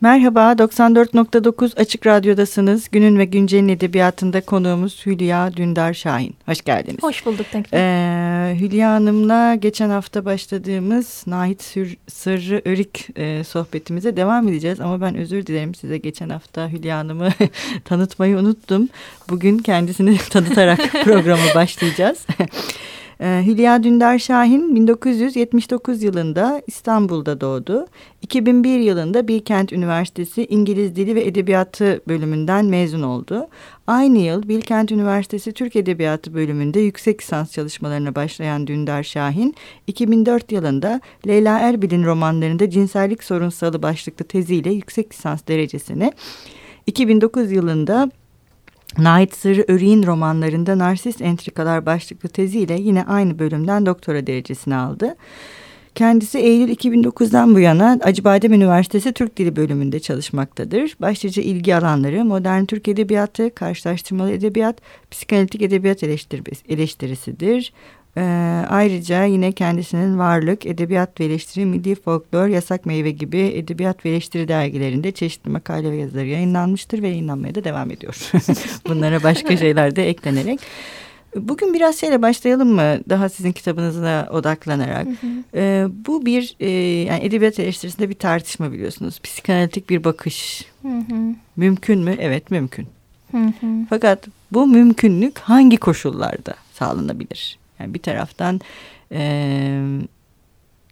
Merhaba, 94.9 Açık Radyo'dasınız. Günün ve Güncel'in edebiyatında konuğumuz Hülya Dündar Şahin. Hoş geldiniz. Hoş bulduk tekrar. Ee, Hülya Hanım'la geçen hafta başladığımız Nahit Sür, Sırrı Örik e, sohbetimize devam edeceğiz. Ama ben özür dilerim size geçen hafta Hülya Hanım'ı tanıtmayı unuttum. Bugün kendisini tanıtarak programa başlayacağız. Ee, Hülya Dündar Şahin 1979 yılında İstanbul'da doğdu. 2001 yılında Bilkent Üniversitesi İngiliz Dili ve Edebiyatı bölümünden mezun oldu. Aynı yıl Bilkent Üniversitesi Türk Edebiyatı bölümünde yüksek lisans çalışmalarına başlayan Dündar Şahin, 2004 yılında Leyla Erbil'in romanlarında cinsellik sorunsalı başlıklı teziyle yüksek lisans derecesini, 2009 yılında Nait Sırrı Örik'in romanlarında Narsist Entrikalar başlıklı teziyle yine aynı bölümden doktora derecesini aldı. Kendisi Eylül 2009'dan bu yana Acıbadem Üniversitesi Türk Dili bölümünde çalışmaktadır. Başlıca ilgi alanları modern Türk edebiyatı, karşılaştırmalı edebiyat, psikanalitik edebiyat eleştirisidir. Ee, ayrıca yine kendisinin varlık, edebiyat ve eleştiri, milli folklor, yasak meyve gibi edebiyat ve eleştiri dergilerinde çeşitli makale ve yazıları yayınlanmıştır ve yayınlanmaya da devam ediyor. Bunlara başka şeyler de eklenerek. Bugün biraz şeyle başlayalım mı? Daha sizin kitabınıza odaklanarak. Hı hı. Ee, bu bir e, yani edebiyat eleştirisinde bir tartışma biliyorsunuz. Psikanalitik bir bakış. Hı hı. Mümkün mü? Evet mümkün. Hı hı. Fakat bu mümkünlük hangi koşullarda sağlanabilir? Yani bir taraftan e,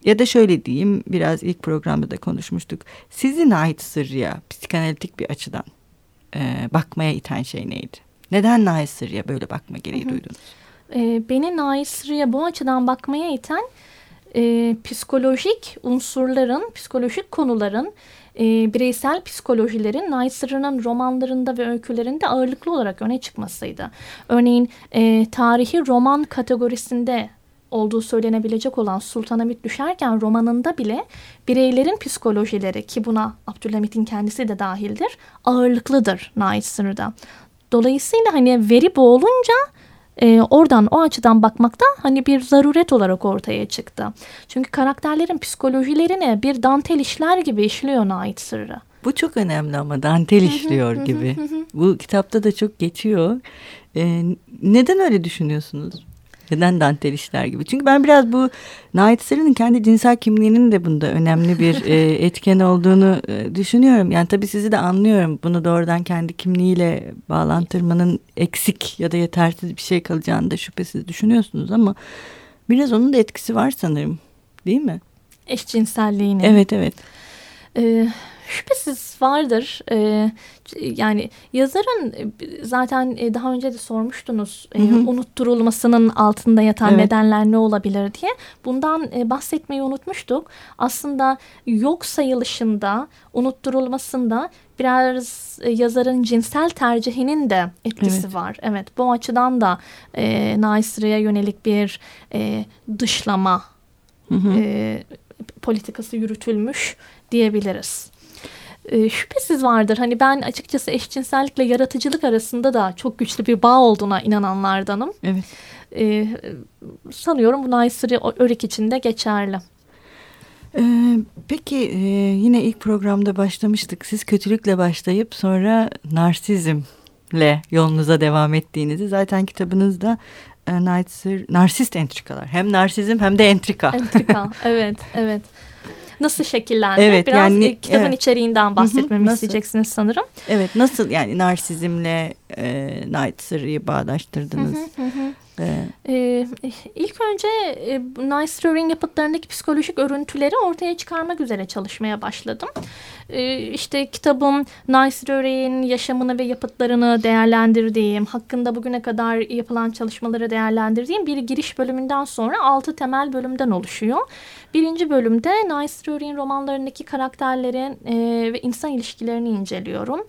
ya da şöyle diyeyim biraz ilk programda da konuşmuştuk. Sizin ait sırrıya psikanalitik bir açıdan e, bakmaya iten şey neydi? Neden Nait Sırrı'ya böyle bakma gereği hı hı. duydunuz? E, beni Nait Sırrı'ya bu açıdan bakmaya iten e, psikolojik unsurların, psikolojik konuların, e, bireysel psikolojilerin Nait Sırrı'nın romanlarında ve öykülerinde ağırlıklı olarak öne çıkmasıydı. Örneğin e, tarihi roman kategorisinde olduğu söylenebilecek olan Sultanahmet düşerken romanında bile bireylerin psikolojileri ki buna Abdülhamit'in kendisi de dahildir ağırlıklıdır Nait Sırrı'da. Dolayısıyla hani veri bu olunca e, oradan o açıdan bakmakta hani bir zaruret olarak ortaya çıktı. Çünkü karakterlerin psikolojilerine bir dantel işler gibi işliyor Nait Sırrı. Bu çok önemli ama dantel işliyor gibi. Bu kitapta da çok geçiyor. Ee, neden öyle düşünüyorsunuz? Neden dantel işler gibi? Çünkü ben biraz bu Nait Sarı'nın kendi cinsel kimliğinin de bunda önemli bir e, etken olduğunu e, düşünüyorum. Yani tabii sizi de anlıyorum. Bunu doğrudan kendi kimliğiyle bağlantırmanın eksik ya da yetersiz bir şey kalacağını da şüphesiz düşünüyorsunuz ama biraz onun da etkisi var sanırım. Değil mi? Eşcinselliğinin. Evet evet. Ee, şüphesiz vardır. Ee, yani yazarın e, zaten e, daha önce de sormuştunuz e, hı hı. unutturulmasının altında yatan evet. nedenler ne olabilir diye. Bundan bahsetmeyi unutmuştuk. Aslında yok sayılışında, unutturulmasında biraz yazarın cinsel tercihinin de etkisi evet. var. Evet bu açıdan da e, Naisri'ye yönelik bir e, dışlama hı hı. E, politikası yürütülmüş diyebiliriz e, şüphesiz vardır. Hani ben açıkçası eşcinsellikle yaratıcılık arasında da çok güçlü bir bağ olduğuna inananlardanım. Evet. E, sanıyorum bu Naysır'ı Örek için de geçerli. Ee, peki e, yine ilk programda başlamıştık. Siz kötülükle başlayıp sonra narsizmle yolunuza devam ettiğinizi zaten kitabınızda e, narsist entrikalar. Hem narsizm hem de entrika. Entrika evet evet nasıl şekillendi? Evet, Biraz yani, kitabın evet. içeriğinden bahsetmemi isteyeceksiniz sanırım. Evet nasıl yani narsizmle e, Night Sırrı'yı bağdaştırdınız? Hı hı hı. Evet. Ee, ilk önce e, Nice Stirring yapıtlarındaki psikolojik örüntüleri ortaya çıkarmak üzere çalışmaya başladım. Ee, işte kitabım Nice Stirring'in yaşamını ve yapıtlarını değerlendirdiğim, hakkında bugüne kadar yapılan çalışmaları değerlendirdiğim bir giriş bölümünden sonra altı temel bölümden oluşuyor. Birinci bölümde Nice Stirring'in romanlarındaki karakterlerin e, ve insan ilişkilerini inceliyorum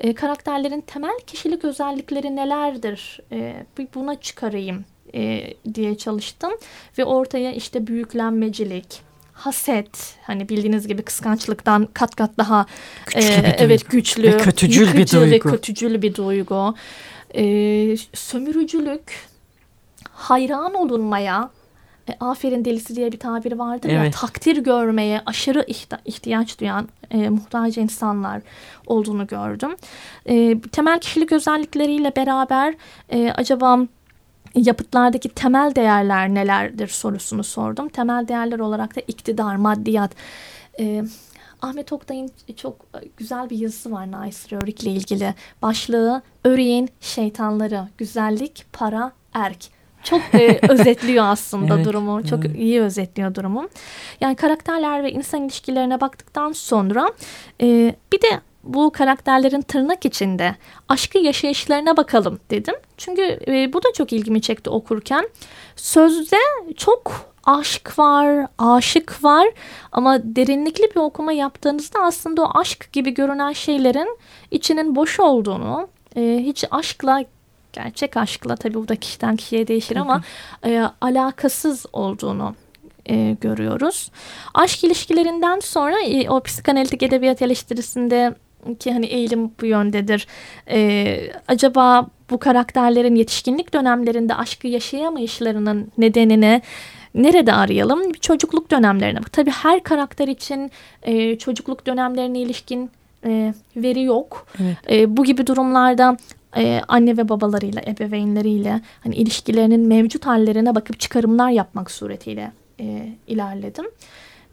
e, karakterlerin temel kişilik özellikleri nelerdir? E, buna çıkarayım e, diye çalıştım. Ve ortaya işte büyüklenmecilik, haset hani bildiğiniz gibi kıskançlıktan kat kat daha e, evet güçlü ve kötücül bir duygu ve kötücül bir duygu. E, sömürücülük hayran olunmaya e, aferin delisi diye bir tabir vardır Evet. ya takdir görmeye aşırı ihtiyaç duyan e, muhtaç insanlar olduğunu gördüm. E, temel kişilik özellikleriyle beraber e, acaba yapıtlardaki temel değerler nelerdir sorusunu sordum. Temel değerler olarak da iktidar, maddiyat. E, Ahmet Oktay'ın çok güzel bir yazısı var Nice Rörik ile ilgili. Başlığı Öreğin Şeytanları, Güzellik, Para, Erk. Çok e, özetliyor aslında Evet, durumu. Çok evet. iyi özetliyor durumu. Yani karakterler ve insan ilişkilerine baktıktan sonra e, bir de bu karakterlerin tırnak içinde aşkı yaşayışlarına bakalım dedim. Çünkü e, bu da çok ilgimi çekti okurken. Sözde çok aşk var, aşık var ama derinlikli bir okuma yaptığınızda aslında o aşk gibi görünen şeylerin içinin boş olduğunu, e, hiç aşkla gerçek aşkla tabii bu da kişiden kişiye değişir ama e, alakasız olduğunu e, görüyoruz. Aşk ilişkilerinden sonra e, o psikanalitik edebiyat eleştirisinde ki hani eğilim bu yöndedir. E, acaba bu karakterlerin yetişkinlik dönemlerinde aşkı yaşayamayışlarının nedenini nerede arayalım? Çocukluk dönemlerine. Tabii her karakter için e, çocukluk dönemlerine ilişkin e, veri yok. Evet. E, bu gibi durumlarda e, anne ve babalarıyla, ebeveynleriyle hani ilişkilerinin mevcut hallerine bakıp çıkarımlar yapmak suretiyle e, ilerledim.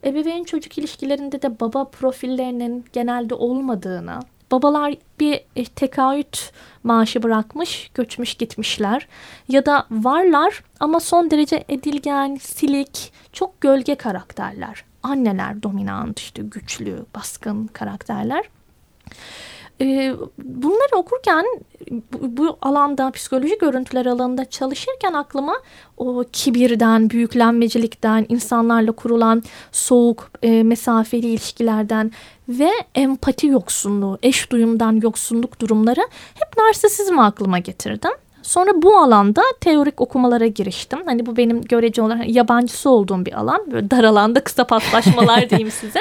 Ebeveyn çocuk ilişkilerinde de baba profillerinin genelde olmadığını, babalar bir e, tekahüt maaşı bırakmış, göçmüş gitmişler ya da varlar ama son derece edilgen, silik, çok gölge karakterler. Anneler dominant, işte güçlü, baskın karakterler. Ee, bunları okurken bu, bu alanda psikoloji görüntüler alanında çalışırken aklıma o kibirden, büyüklenmecilikten, insanlarla kurulan soğuk, e, mesafeli ilişkilerden ve empati yoksunluğu, eş duyumdan yoksunluk durumları hep narsisizmi aklıma getirdim. Sonra bu alanda teorik okumalara giriştim. Hani bu benim görece olarak yabancısı olduğum bir alan. Böyle dar alanda kısa paslaşmalar diyeyim size.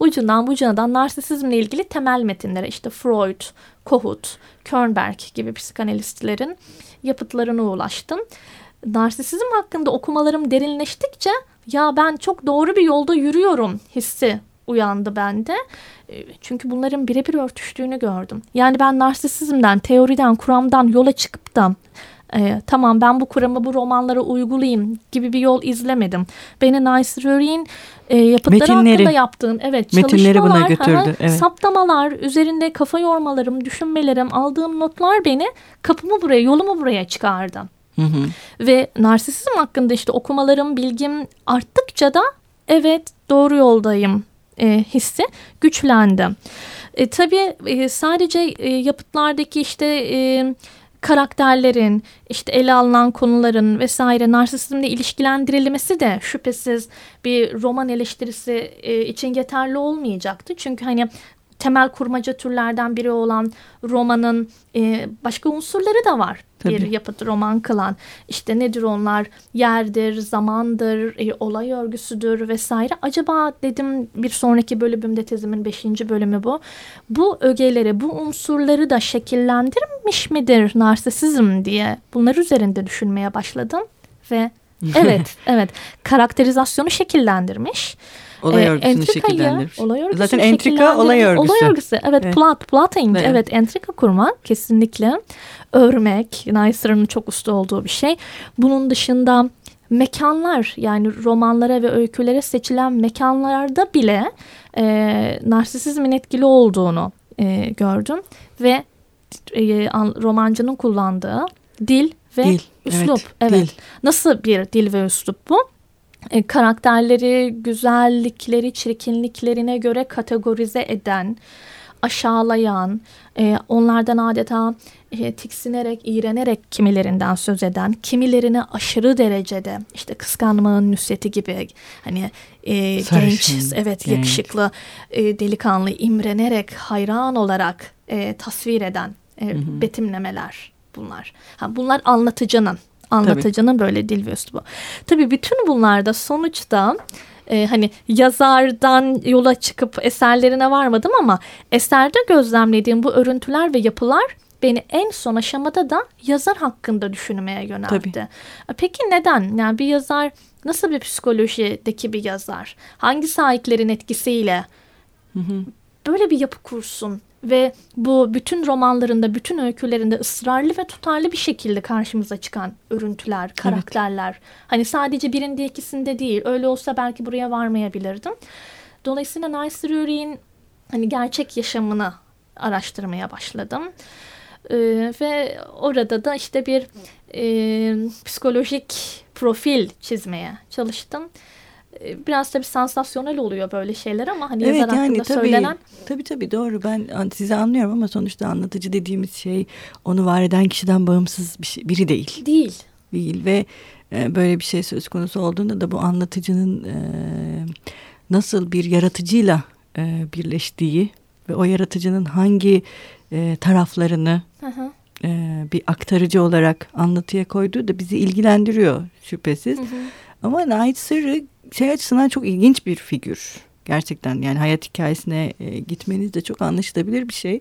Ucundan bucundan narsisizmle ilgili temel metinlere işte Freud, Kohut, Kernberg gibi psikanalistlerin yapıtlarına ulaştım. Narsisizm hakkında okumalarım derinleştikçe ya ben çok doğru bir yolda yürüyorum hissi uyandı bende. E, Çünkü bunların birebir örtüştüğünü gördüm. Yani ben narsisizmden, teoriden, kuramdan yola çıkıp da e, tamam ben bu kuramı bu romanlara uygulayayım gibi bir yol izlemedim. Beni Nice Röry'in e, yapıtları Metinleri. hakkında yaptığım evet Metinleri buna götürdü, evet. saptamalar, üzerinde kafa yormalarım, düşünmelerim, aldığım notlar beni kapımı buraya, yolumu buraya çıkardı. Hı hı. Ve narsisizm hakkında işte okumalarım, bilgim arttıkça da evet doğru yoldayım e, hissi güçlendi. E, tabii e, sadece e, yapıtlardaki işte e, karakterlerin, işte ele alınan konuların vesaire narsisizmle ilişkilendirilmesi de şüphesiz bir roman eleştirisi e, için yeterli olmayacaktı. Çünkü hani temel kurmaca türlerden biri olan romanın e, başka unsurları da var. Bir Tabii. yapıt roman kılan. İşte nedir onlar? Yerdir, zamandır, e, olay örgüsüdür vesaire. Acaba dedim bir sonraki bölümümde tezimin beşinci bölümü bu. Bu ögeleri, bu unsurları da şekillendirmiş midir narsisizm diye bunlar üzerinde düşünmeye başladım. Ve evet, evet karakterizasyonu şekillendirmiş. Olay Ee, örgüsünü. Olay örgüsünü Zaten entrika olay örgüsü. Olay örgüsü evet, Evet. plot, plotting Evet. evet. entrika kurmak kesinlikle. Örmek Neisser'ın çok usta olduğu bir şey. Bunun dışında mekanlar yani romanlara ve öykülere seçilen mekanlarda bile e, narsisizmin etkili olduğunu e, gördüm ve e, an- romancının kullandığı dil ve Dil, üslup evet, evet, dil. nasıl bir dil ve üslup bu? E, karakterleri, güzellikleri, çirkinliklerine göre kategorize eden, aşağılayan, e, onlardan adeta e, tiksinerek, iğrenerek kimilerinden söz eden, kimilerini aşırı derecede işte kıskanmanın nüsreti gibi hani e, Sarışın, genç, evet genç. yakışıklı, e, delikanlı, imrenerek, hayran olarak e, tasvir eden e, betimlemeler bunlar. Ha, bunlar anlatıcının anlatıcının böyle dil ve üslubu. Tabii bütün bunlarda sonuçta e, hani yazardan yola çıkıp eserlerine varmadım ama eserde gözlemlediğim bu örüntüler ve yapılar beni en son aşamada da yazar hakkında düşünmeye yöneltti. Tabii. Peki neden? Yani bir yazar nasıl bir psikolojideki bir yazar? Hangi sahiplerin etkisiyle hı hı. böyle bir yapı kursun? Ve bu bütün romanlarında, bütün öykülerinde ısrarlı ve tutarlı bir şekilde karşımıza çıkan örüntüler, karakterler. Evet. Hani sadece birinde ikisinde değil. Öyle olsa belki buraya varmayabilirdim. Dolayısıyla Nice Drury'in hani gerçek yaşamını araştırmaya başladım. Ee, ve orada da işte bir e, psikolojik profil çizmeye çalıştım. Ee, biraz tabii sansasyonel oluyor böyle şeyler ama hani evet, yazar yani, hakkında tabii, söylenen. Tabii tabii doğru ben sizi anlıyorum ama sonuçta anlatıcı dediğimiz şey onu var eden kişiden bağımsız bir şey, biri değil. Değil. Değil ve e, böyle bir şey söz konusu olduğunda da bu anlatıcının e, nasıl bir yaratıcıyla e, birleştiği ve o yaratıcının hangi e, taraflarını hı hı. E, bir aktarıcı olarak anlatıya koyduğu da bizi ilgilendiriyor şüphesiz. Hı hı. Ama Nait Sırrı şey açısından çok ilginç bir figür. Gerçekten yani hayat hikayesine e, gitmeniz de çok anlaşılabilir bir şey.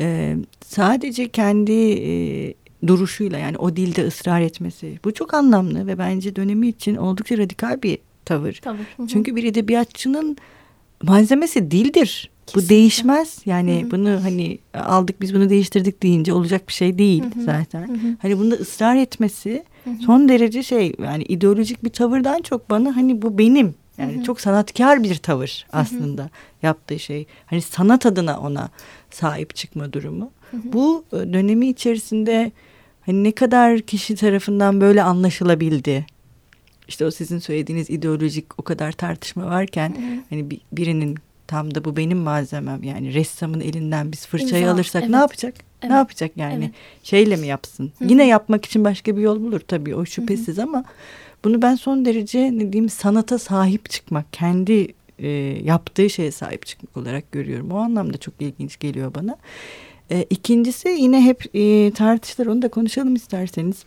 E, sadece kendi e, duruşuyla yani o dilde ısrar etmesi bu çok anlamlı ve bence dönemi için oldukça radikal bir tavır. hı. Çünkü bir edebiyatçının malzemesi dildir. Kesinlikle. Bu değişmez. Yani Hı-hı. bunu hani aldık biz bunu değiştirdik deyince olacak bir şey değil Hı-hı. zaten. Hı-hı. Hani bunda ısrar etmesi Hı-hı. son derece şey yani ideolojik bir tavırdan çok bana hani bu benim yani Hı-hı. çok sanatkar bir tavır aslında Hı-hı. yaptığı şey. Hani sanat adına ona sahip çıkma durumu. Hı-hı. Bu e, dönemi içerisinde hani ne kadar kişi tarafından böyle anlaşılabildi. İşte o sizin söylediğiniz ideolojik o kadar tartışma varken Hı-hı. hani birinin tam da bu benim malzemem yani ressamın elinden biz fırçayı İmza, alırsak evet. ne yapacak? Evet. Ne yapacak yani? Evet. Şeyle mi yapsın? Hı-hı. Yine yapmak için başka bir yol bulur tabii o şüphesiz Hı-hı. ama bunu ben son derece ne diyeyim sanata sahip çıkmak, kendi e, yaptığı şeye sahip çıkmak olarak görüyorum. O anlamda çok ilginç geliyor bana. E, ikincisi yine hep e, tartışılır onu da konuşalım isterseniz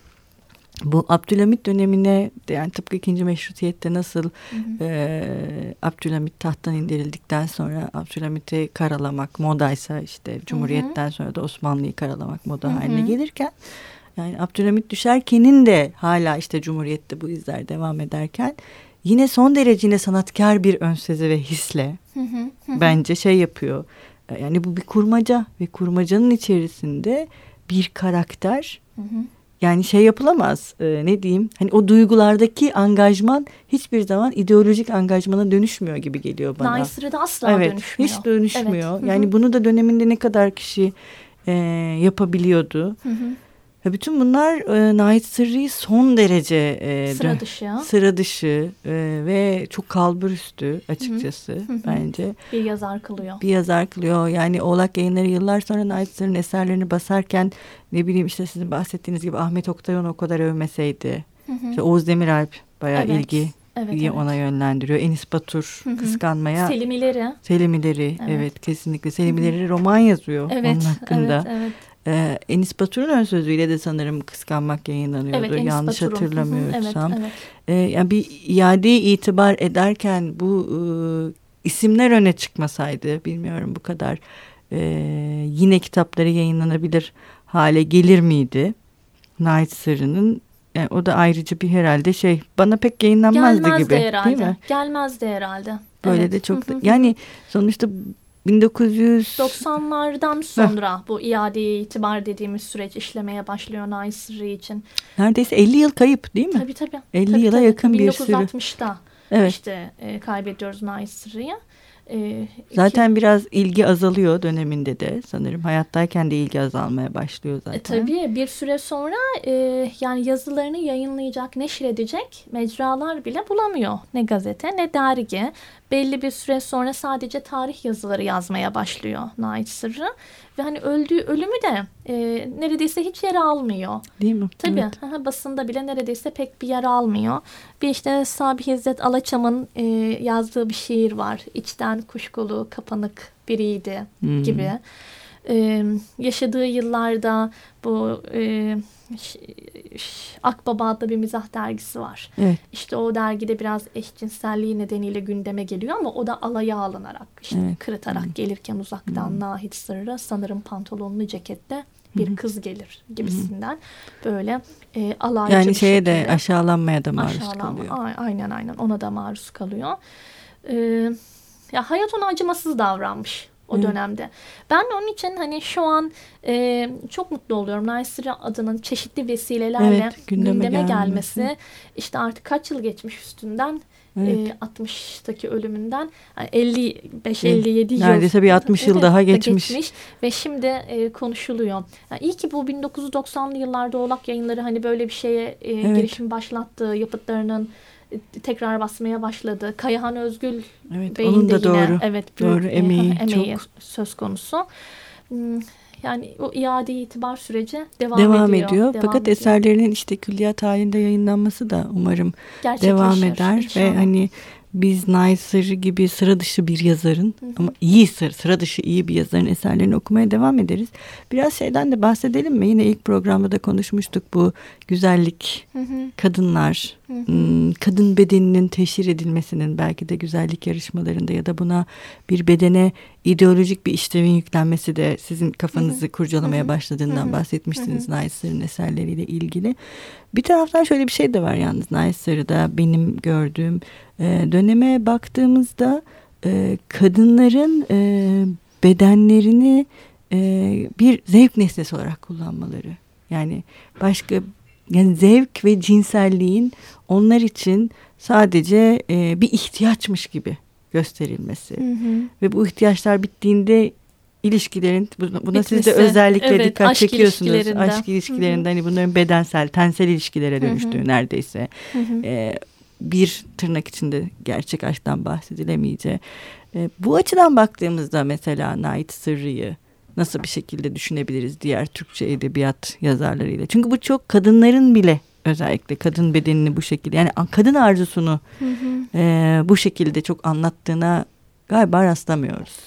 bu Abdülhamit dönemine yani tıpkı ikinci meşrutiyette nasıl hı hı. E, Abdülhamit tahttan indirildikten sonra Abdülhamit'i karalamak modaysa işte Cumhuriyet'ten hı hı. sonra da Osmanlı'yı karalamak moda hı hı. haline gelirken yani Abdülhamit düşerkenin de hala işte Cumhuriyet'te bu izler devam ederken yine son derece yine sanatkar bir önsezi ve hisle hı hı. Hı. bence şey yapıyor. Yani bu bir kurmaca ve kurmacanın içerisinde bir karakter hı hı yani şey yapılamaz e, ne diyeyim hani o duygulardaki angajman hiçbir zaman ideolojik angajmana dönüşmüyor gibi geliyor bana. Naysır'da asla evet, dönüşmüyor. Hiç dönüşmüyor. Evet. Yani bunu da döneminde ne kadar kişi e, yapabiliyordu. Hı hı. Bütün bunlar e, Nait Sırrı'yı son derece e, sıra dışı, sıra dışı e, ve çok kalburüstü açıkçası hı hı. bence. Bir yazar kılıyor. Bir yazar kılıyor. Yani Oğlak Yayınları yıllar sonra Nait Sırrı'nın eserlerini basarken ne bileyim işte sizin bahsettiğiniz gibi Ahmet Oktay onu o kadar övmeseydi. Hı hı. İşte Oğuz Demiralp bayağı evet. ilgi evet, evet. ona yönlendiriyor. Enis Batur hı hı. kıskanmaya. Selimileri. Selimileri evet, evet kesinlikle. Selimileri roman yazıyor evet, onun hakkında. Evet, evet. Ee, Enis Batur'un ön sözüyle de sanırım kıskanmak yayınlanıyordu. Evet, Yanlış Batur'un. hatırlamıyorsam. evet, evet. Ee, yani bir iadeyi itibar ederken bu e, isimler öne çıkmasaydı bilmiyorum bu kadar e, yine kitapları yayınlanabilir hale gelir miydi? Night Sırrı'nın yani o da ayrıca bir herhalde şey bana pek yayınlanmazdı Gelmezdi gibi herhalde. değil mi? Gelmezdi herhalde. Böyle evet. de çok da, yani sonuçta 1990'lardan sonra bu iadeye itibar dediğimiz süreç işlemeye başlıyor Naysri için. Neredeyse 50 yıl kayıp değil mi? Tabii tabii. 50 tabii, yıla tabii. yakın bir sürü. 1960'da evet. işte e, kaybediyoruz Naysri'yi. Ee, zaten iki... biraz ilgi azalıyor döneminde de sanırım hayattayken de ilgi azalmaya başlıyor zaten. E, tabii bir süre sonra e, yani yazılarını yayınlayacak, neşredecek mecralar bile bulamıyor. Ne gazete ne dergi. Belli bir süre sonra sadece tarih yazıları yazmaya başlıyor Nait Sırrı. Ve hani öldüğü ölümü de e, neredeyse hiç yer almıyor. Değil mi? Tabii evet. basında bile neredeyse pek bir yer almıyor. Bir işte Sabi İzzet Alaçam'ın e, yazdığı bir şiir var. İçten kuşkulu, kapanık biriydi hmm. gibi. E, yaşadığı yıllarda bu e, Akbaba adlı bir mizah dergisi var. Evet. İşte o dergide biraz eşcinselliği nedeniyle gündeme geliyor ama o da alaya alınarak işte evet. kırıtarak hmm. gelirken uzaktan hmm. Nahit Sırrı sanırım pantolonlu cekette bir kız gelir gibisinden böyle e, alaycı Yani şeye de aşağılanmaya da maruz aşağılanma, kalıyor. Aynen aynen ona da maruz kalıyor. Ee, ya hayat ona acımasız davranmış o Hı. dönemde. Ben onun için hani şu an e, çok mutlu oluyorum. Naysira adının çeşitli vesilelerle evet, gündeme, gündeme gelmesi. gelmesi. İşte artık kaç yıl geçmiş üstünden. Evet. E, 60'taki ölümünden yani 55-57 yıl. Neredeyse bir 60 evet, yıl daha geçmiş. geçmiş. Ve şimdi e, konuşuluyor. Yani iyi ki bu 1990'lı yıllarda Oğlak yayınları hani böyle bir şeye e, evet. girişim başlattı. Yapıtlarının tekrar basmaya başladı. Kayahan Özgül evet, Bey'in onun da de yine doğru, evet, büyük, doğru emeği, emeği çok. söz konusu. Hmm, yani o iade itibar süreci devam, devam ediyor. ediyor. Devam Fakat ediyor. eserlerinin işte külliyat halinde yayınlanması da umarım devam eder inşallah. ve hani biz Naysır gibi sıra dışı bir yazarın hı hı. ama iyi sıra, sıra dışı iyi bir yazarın eserlerini okumaya devam ederiz. Biraz şeyden de bahsedelim mi? Yine ilk programda da konuşmuştuk bu güzellik, hı hı. kadınlar, hı hı. Kadın bedeninin teşhir edilmesinin belki de güzellik yarışmalarında ya da buna bir bedene ideolojik bir işlevin yüklenmesi de sizin kafanızı hı hı. kurcalamaya hı hı. başladığından hı hı. bahsetmiştiniz Naysır'ın eserleriyle ilgili. Bir taraftan şöyle bir şey de var yalnız Naysır'da benim gördüğüm e, döneme baktığımızda e, kadınların e, bedenlerini e, bir zevk nesnesi olarak kullanmaları. Yani başka yani zevk ve cinselliğin onlar için sadece e, bir ihtiyaçmış gibi gösterilmesi hı hı. ve bu ihtiyaçlar bittiğinde ilişkilerin buna Bitmesi. siz de özellikle evet, dikkat aşk çekiyorsunuz. Aşk ilişkilerinde hani bunların bedensel, tensel ilişkilere dönüştüğü hı hı. neredeyse. Hı hı. Ee, bir tırnak içinde gerçek aşktan bahsedilemeyeceği. E, bu açıdan baktığımızda mesela Nait Sırrı'yı nasıl bir şekilde düşünebiliriz diğer Türkçe edebiyat yazarlarıyla? Çünkü bu çok kadınların bile özellikle kadın bedenini bu şekilde yani kadın arzusunu hı hı. E, bu şekilde çok anlattığına galiba rastlamıyoruz.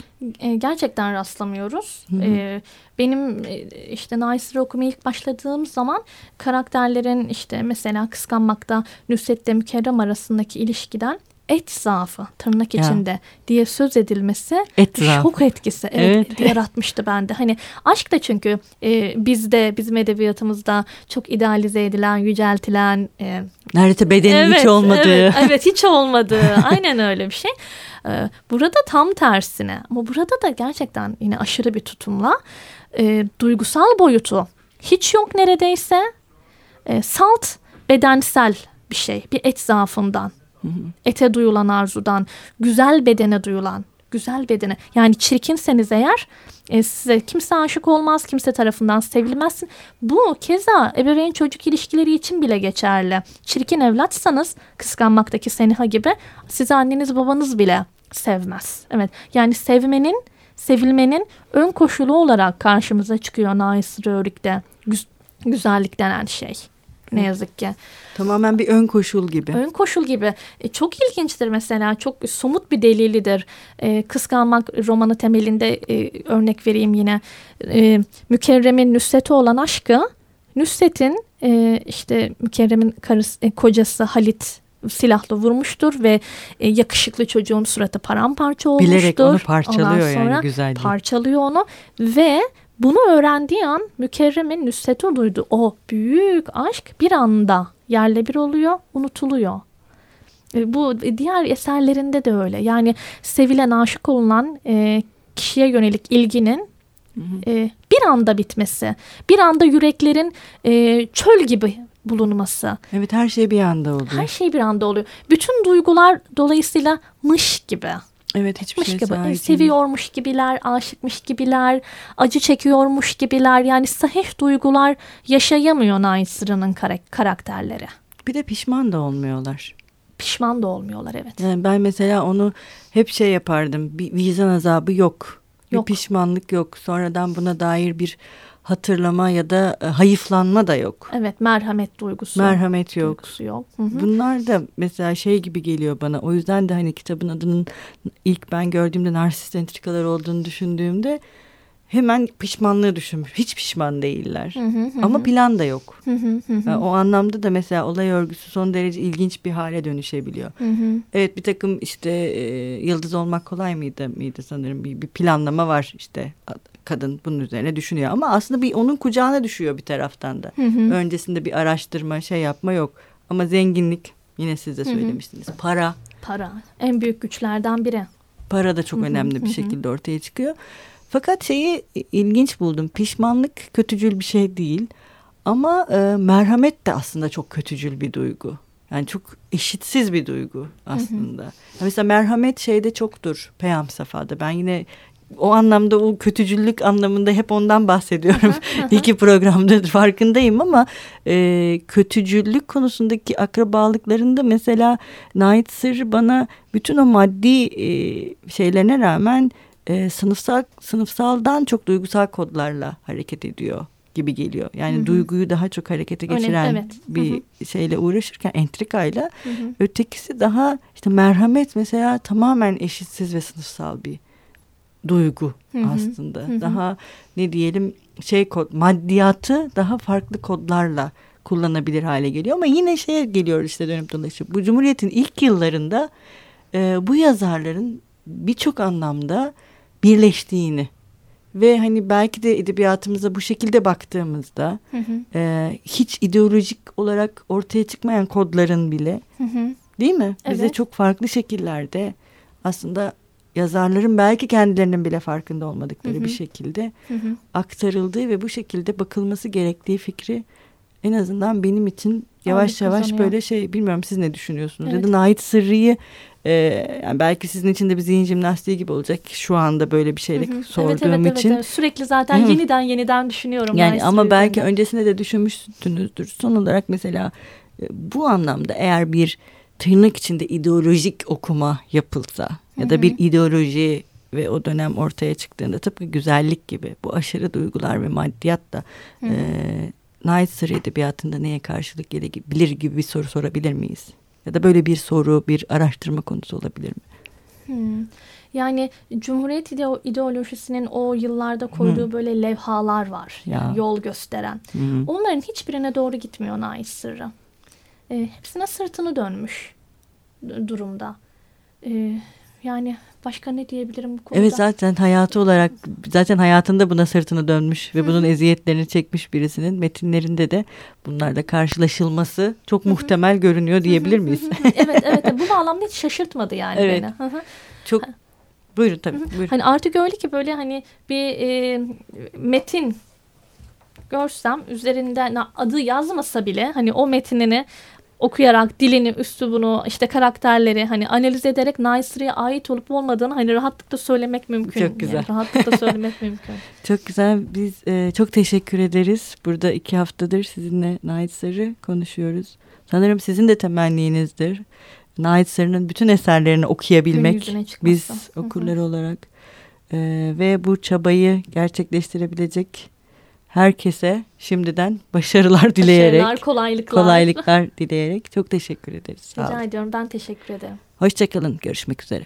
E, gerçekten rastlamıyoruz. Hı hı. E, benim e, işte Naysır'ı okumaya ilk başladığım zaman karakterlerin işte mesela kıskanmakta Nusret'le Mükerrem arasındaki ilişkiden et zaafı tırnak ya. içinde diye söz edilmesi et çok etkisi evet, evet. yaratmıştı bende. Hani aşk da çünkü e, bizde bizim edebiyatımızda çok idealize edilen, yüceltilen e, neredeyse bedenin evet, hiç olmadığı. Evet, evet hiç olmadığı. Aynen öyle bir şey. E, burada tam tersine ama burada da gerçekten yine aşırı bir tutumla e, duygusal boyutu hiç yok neredeyse. E, salt bedensel bir şey, bir et zaafından Ete duyulan arzudan, güzel bedene duyulan, güzel bedene. Yani çirkinseniz eğer e, size kimse aşık olmaz, kimse tarafından sevilmezsin. Bu keza ebeveyn çocuk ilişkileri için bile geçerli. Çirkin evlatsanız kıskanmaktaki Seniha gibi sizi anneniz babanız bile sevmez. Evet yani sevmenin, sevilmenin ön koşulu olarak karşımıza çıkıyor Nais Rörik'te. Güz güzellik denen şey ne yazık ki. Tamamen bir ön koşul gibi. Ön koşul gibi. E, çok ilginçtir mesela. Çok somut bir delilidir. E, kıskanmak romanı temelinde e, örnek vereyim yine. E, Mükerrem'in Nusret'e olan aşkı Nusret'in e, işte Mükerrem'in karısı, e, kocası Halit silahla vurmuştur ve e, yakışıklı çocuğun suratı paramparça olmuştur. Bilerek onu parçalıyor yani güzelce. Parçalıyor onu ve bunu öğrendiği an Mükerrem'in Nusret'e duydu. O büyük aşk bir anda yerle bir oluyor, unutuluyor. E, bu diğer eserlerinde de öyle. Yani sevilen, aşık olunan e, kişiye yönelik ilginin E, bir anda bitmesi, bir anda yüreklerin e, çöl gibi bulunması. Evet her şey bir anda oluyor. Her şey bir anda oluyor. Bütün duygular dolayısıyla mış gibi. Evet hiçbir şey gibi. Seviyormuş gibiler, aşıkmış gibiler, acı çekiyormuş gibiler. Yani sahih duygular yaşayamıyor Naysır'ın karakterleri. Bir de pişman da olmuyorlar. Pişman da olmuyorlar evet. Yani ben mesela onu hep şey yapardım. Bir vicdan azabı yok. yok. Bir pişmanlık yok. Sonradan buna dair bir hatırlama ya da e, hayıflanma da yok. Evet merhamet duygusu. Merhamet yok. Duygusu yok. Hı hı. Bunlar da mesela şey gibi geliyor bana. O yüzden de hani kitabın adının ilk ben gördüğümde narsist entrikalar olduğunu düşündüğümde hemen pişmanlığı düşünmüş. Hiç pişman değiller. Hı hı hı. Ama plan da yok. Hı hı hı hı. O anlamda da mesela olay örgüsü son derece ilginç bir hale dönüşebiliyor. Hı hı. Evet bir takım işte e, yıldız olmak kolay mıydı mıydı sanırım bir, bir planlama var işte kadın bunun üzerine düşünüyor ama aslında bir onun kucağına düşüyor bir taraftan da. Hı hı. Öncesinde bir araştırma şey yapma yok ama zenginlik yine siz de Hı hı. söylemiştiniz para Para en büyük güçlerden biri. para da çok Hı hı, önemli hı bir hı. şekilde ortaya çıkıyor. Fakat şeyi ilginç buldum pişmanlık kötücül bir şey değil ama e, merhamet de aslında çok kötücül bir duygu. Yani çok eşitsiz bir duygu aslında. Ya Mesela merhamet şeyde çoktur Peyam Safa'da. Ben yine o anlamda o kötücüllük anlamında hep ondan bahsediyorum. İki programda farkındayım ama e, kötücüllük konusundaki akrabalıklarında mesela Nait Sır bana bütün o maddi e, şeylerine rağmen e, sınıfsal sınıfsaldan çok duygusal kodlarla hareket ediyor gibi geliyor. Yani Hı hı. duyguyu daha çok harekete geçiren evet. Hı bir şeyle uğraşırken entrikayla Hı hı. ötekisi daha işte merhamet mesela tamamen eşitsiz ve sınıfsal bir duygu Hı hı. aslında. Hı hı. Daha ne diyelim şey kod maddiyatı daha farklı kodlarla kullanabilir hale geliyor ama yine şeye geliyor işte dönüp dolaşıp bu Cumhuriyet'in ilk yıllarında e, bu yazarların birçok anlamda birleştiğini ve hani belki de edebiyatımıza bu şekilde baktığımızda Hı hı. e, hiç ideolojik olarak ortaya çıkmayan kodların bile Hı hı. değil mi? Bize Evet. çok farklı şekillerde aslında yazarların belki kendilerinin bile farkında olmadıkları Hı hı. bir şekilde Hı hı. aktarıldığı ve bu şekilde bakılması gerektiği fikri en azından benim için yavaş Ağırlık yavaş kazanıyor. böyle şey bilmiyorum siz ne düşünüyorsunuz? Evet. Ya da Nait Sırrı'yı e, yani belki sizin için de bir zihin jimnastiği gibi olacak şu anda böyle bir şeyle Hı hı. sorduğum evet, evet, için. Evet, evet. Sürekli zaten Hı. yeniden yeniden düşünüyorum. Yani Nice ama belki öncesinde de düşünmüşsünüzdür. Son olarak mesela e, bu anlamda eğer bir tırnak içinde ideolojik okuma yapılsa ya da bir ideoloji ve o dönem ortaya çıktığında tıpkı güzellik gibi bu aşırı duygular ve maddiyat da e, Sırrı Edebiyatı'nda neye karşılık gelebilir gibi bir soru sorabilir miyiz? Ya da böyle bir soru, bir araştırma konusu olabilir mi? Hmm. Yani Cumhuriyet ideo- ideolojisinin o yıllarda koyduğu böyle levhalar var. Ya. Yol gösteren. Hı. Onların hiçbirine doğru gitmiyor Naiş Sırrı. E, hepsine sırtını dönmüş durumda. E, yani başka ne diyebilirim bu konuda? Evet zaten hayatı olarak zaten hayatında buna sırtını dönmüş ve bunun eziyetlerini çekmiş birisinin metinlerinde de bunlarla karşılaşılması çok muhtemel görünüyor diyebilir miyiz? evet evet bu bağlamda hiç şaşırtmadı yani Evet. beni. Hı hı. çok buyurun tabii buyurun. Hani artık öyle ki böyle hani bir e, metin görsem üzerinde adı yazmasa bile hani o metinini okuyarak dilini, üslubunu, işte karakterleri hani analiz ederek Naisri'ye ait olup olmadığını hani rahatlıkla söylemek mümkün. Çok güzel. Yani rahatlıkla söylemek mümkün. Çok güzel biz e, çok teşekkür ederiz. Burada iki haftadır sizinle Sarı konuşuyoruz. Sanırım sizin de temenninizdir. Sarı'nın bütün eserlerini okuyabilmek biz Hı hı. okurları olarak e, ve bu çabayı gerçekleştirebilecek herkese şimdiden başarılar dileyerek Başarılar, kolaylıklar. kolaylıklar dileyerek çok teşekkür ederiz. Sağ Rica olun. ediyorum. Ben teşekkür ederim. Hoşçakalın. Görüşmek üzere.